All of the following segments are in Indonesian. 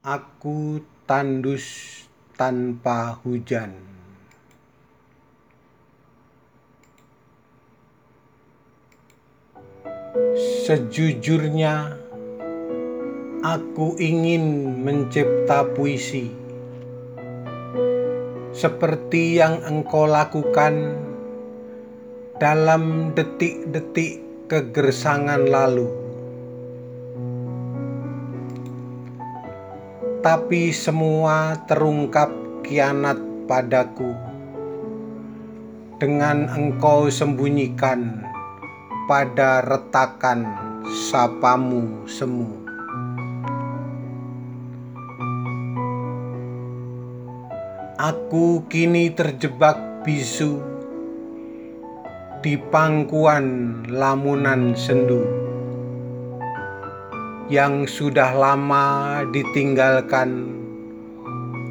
Aku tandus tanpa hujan. Sejujurnya, aku ingin mencipta puisi seperti yang engkau lakukan dalam detik-detik kegersangan lalu. Tapi semua terungkap kianat padaku dengan engkau sembunyikan pada retakan sapamu semu. Aku kini terjebak bisu di pangkuan lamunan sendu yang sudah lama ditinggalkan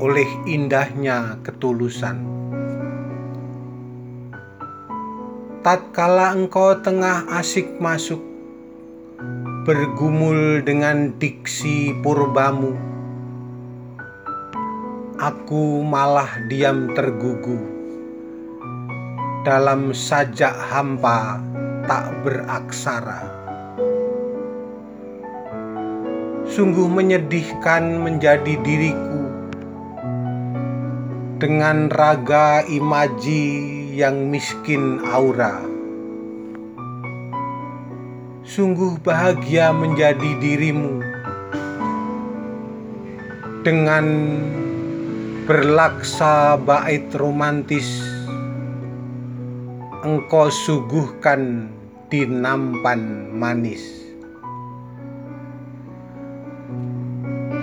oleh indahnya ketulusan. tatkala engkau tengah asik masuk bergumul dengan diksi purbamu aku malah diam tergugu dalam sajak hampa tak beraksara sungguh menyedihkan menjadi diriku dengan raga imaji yang miskin aura. Sungguh bahagia menjadi dirimu dengan berlaksa bait romantis engkau suguhkan di nampan manis.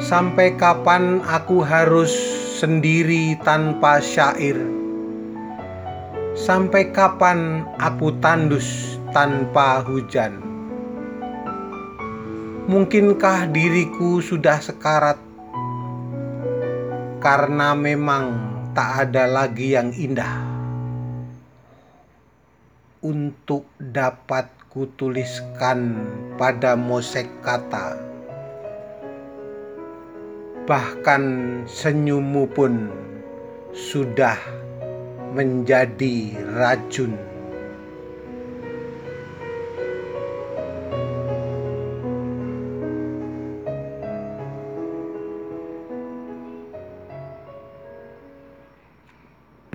Sampai kapan aku harus sendiri tanpa syair? Sampai kapan aku tandus tanpa hujan? Mungkinkah diriku sudah sekarat karena memang tak ada lagi yang indah untuk dapat kutuliskan pada mosek kata. Bahkan senyummu pun sudah menjadi racun.